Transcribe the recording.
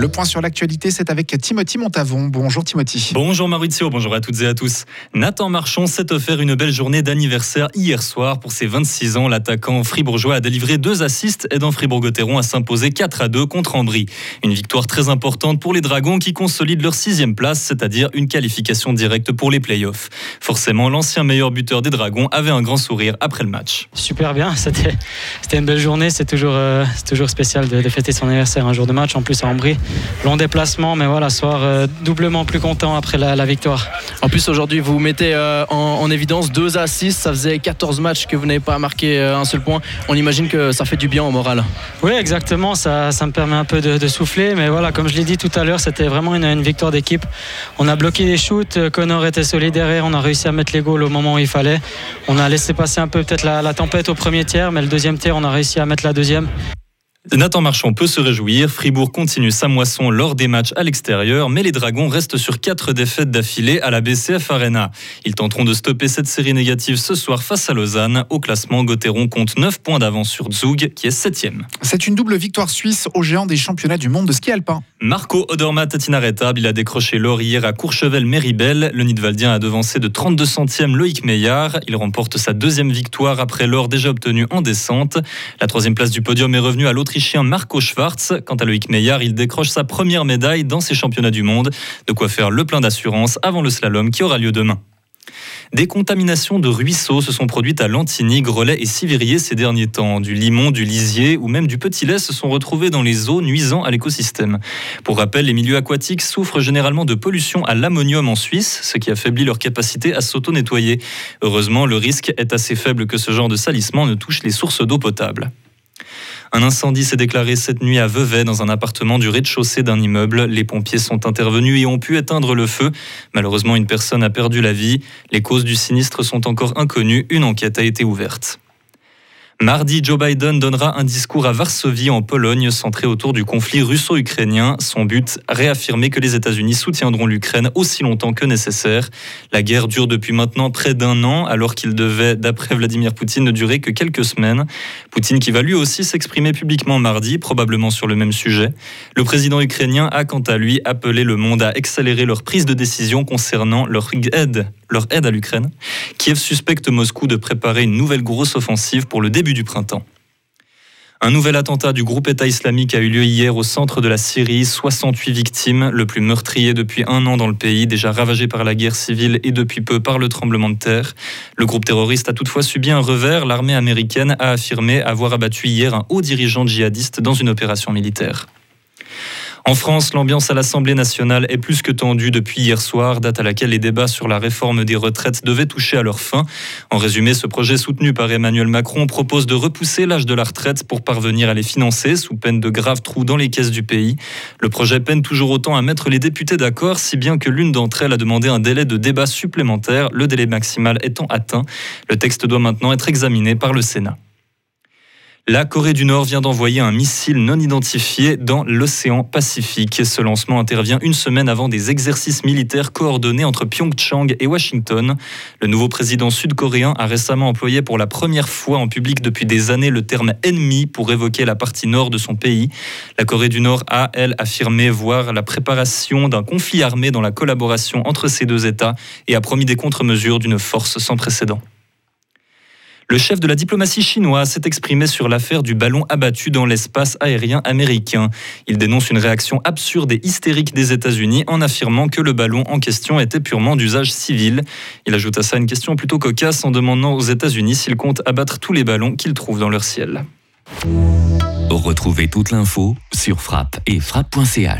Le point sur l'actualité, c'est avec Timothy Montavon. Bonjour Timothy. Bonjour Maurizio, bonjour à toutes et à tous. Nathan Marchand s'est offert une belle journée d'anniversaire hier soir. Pour ses 26 ans, l'attaquant fribourgeois a délivré deux assists aidant Fribourg-Gotteron à s'imposer 4 à 2 contre Ambry. Une victoire très importante pour les Dragons qui consolident leur sixième place, c'est-à-dire une qualification directe pour les playoffs. Forcément, l'ancien meilleur buteur des Dragons avait un grand sourire après le match. Super bien, c'était une belle journée, c'est toujours, euh, toujours spécial de, de fêter son anniversaire un jour de match, en plus à Ambry long déplacement, mais voilà, soir euh, doublement plus content après la, victoire. En plus, aujourd'hui, vous mettez euh, en, évidence 2 à 6. Ça faisait 14 matchs que vous n'avez pas marqué euh, un seul point. On imagine que ça fait du bien au moral. Oui, exactement. Ça, ça me permet un peu de, souffler. Mais voilà, comme je l'ai dit tout à l'heure, c'était vraiment une, victoire d'équipe. On a bloqué les shoots. Connor était solide derrière. On a réussi à mettre les goals au moment où il fallait. On a laissé passer un peu peut-être la, la tempête au premier tiers, mais le deuxième tiers, on a réussi à mettre la deuxième. Nathan Marchand peut se réjouir. Fribourg continue sa moisson lors des matchs à l'extérieur, mais les Dragons restent sur quatre défaites d'affilée à la BCF Arena. Ils tenteront de stopper cette série négative ce soir face à Lausanne. Au classement, Gauthieron compte 9 points d'avance sur Zug, qui est 7 C'est une double victoire suisse au géant des championnats du monde de ski alpin. Marco Odermatt est inarrêtable. Il a décroché l'or hier à Courchevel-Méribel. Le Nidwaldien a devancé de 32 centièmes Loïc Meillard. Il remporte sa deuxième victoire après l'or déjà obtenu en descente. La troisième place du podium est revenue à l'Autriche Marco Schwarz. Quant à Loïc Meillard, il décroche sa première médaille dans ces championnats du monde. De quoi faire le plein d'assurance avant le slalom qui aura lieu demain. Des contaminations de ruisseaux se sont produites à Lantigny, Grelais et Sivirier ces derniers temps. Du limon, du lisier ou même du petit lait se sont retrouvés dans les eaux nuisant à l'écosystème. Pour rappel, les milieux aquatiques souffrent généralement de pollution à l'ammonium en Suisse, ce qui affaiblit leur capacité à s'auto-nettoyer. Heureusement, le risque est assez faible que ce genre de salissement ne touche les sources d'eau potable. Un incendie s'est déclaré cette nuit à Vevey dans un appartement du rez-de-chaussée d'un immeuble. Les pompiers sont intervenus et ont pu éteindre le feu. Malheureusement, une personne a perdu la vie. Les causes du sinistre sont encore inconnues. Une enquête a été ouverte. Mardi, Joe Biden donnera un discours à Varsovie, en Pologne, centré autour du conflit russo-ukrainien. Son but, réaffirmer que les États-Unis soutiendront l'Ukraine aussi longtemps que nécessaire. La guerre dure depuis maintenant près d'un an, alors qu'il devait, d'après Vladimir Poutine, ne durer que quelques semaines. Poutine qui va lui aussi s'exprimer publiquement mardi, probablement sur le même sujet. Le président ukrainien a quant à lui appelé le monde à accélérer leur prise de décision concernant leur aide, leur aide à l'Ukraine. Kiev suspecte Moscou de préparer une nouvelle grosse offensive pour le début du printemps. Un nouvel attentat du groupe État islamique a eu lieu hier au centre de la Syrie. 68 victimes, le plus meurtrier depuis un an dans le pays, déjà ravagé par la guerre civile et depuis peu par le tremblement de terre. Le groupe terroriste a toutefois subi un revers. L'armée américaine a affirmé avoir abattu hier un haut dirigeant djihadiste dans une opération militaire. En France, l'ambiance à l'Assemblée nationale est plus que tendue depuis hier soir, date à laquelle les débats sur la réforme des retraites devaient toucher à leur fin. En résumé, ce projet soutenu par Emmanuel Macron propose de repousser l'âge de la retraite pour parvenir à les financer sous peine de graves trous dans les caisses du pays. Le projet peine toujours autant à mettre les députés d'accord, si bien que l'une d'entre elles a demandé un délai de débat supplémentaire, le délai maximal étant atteint. Le texte doit maintenant être examiné par le Sénat. La Corée du Nord vient d'envoyer un missile non identifié dans l'océan Pacifique. Ce lancement intervient une semaine avant des exercices militaires coordonnés entre Pyeongchang et Washington. Le nouveau président sud-coréen a récemment employé pour la première fois en public depuis des années le terme ennemi pour évoquer la partie nord de son pays. La Corée du Nord a, elle, affirmé voir la préparation d'un conflit armé dans la collaboration entre ces deux États et a promis des contre-mesures d'une force sans précédent. Le chef de la diplomatie chinoise s'est exprimé sur l'affaire du ballon abattu dans l'espace aérien américain. Il dénonce une réaction absurde et hystérique des États-Unis en affirmant que le ballon en question était purement d'usage civil. Il ajoute à ça une question plutôt cocasse en demandant aux États-Unis s'ils comptent abattre tous les ballons qu'ils trouvent dans leur ciel. Retrouvez toute l'info sur frappe et frappe.ch.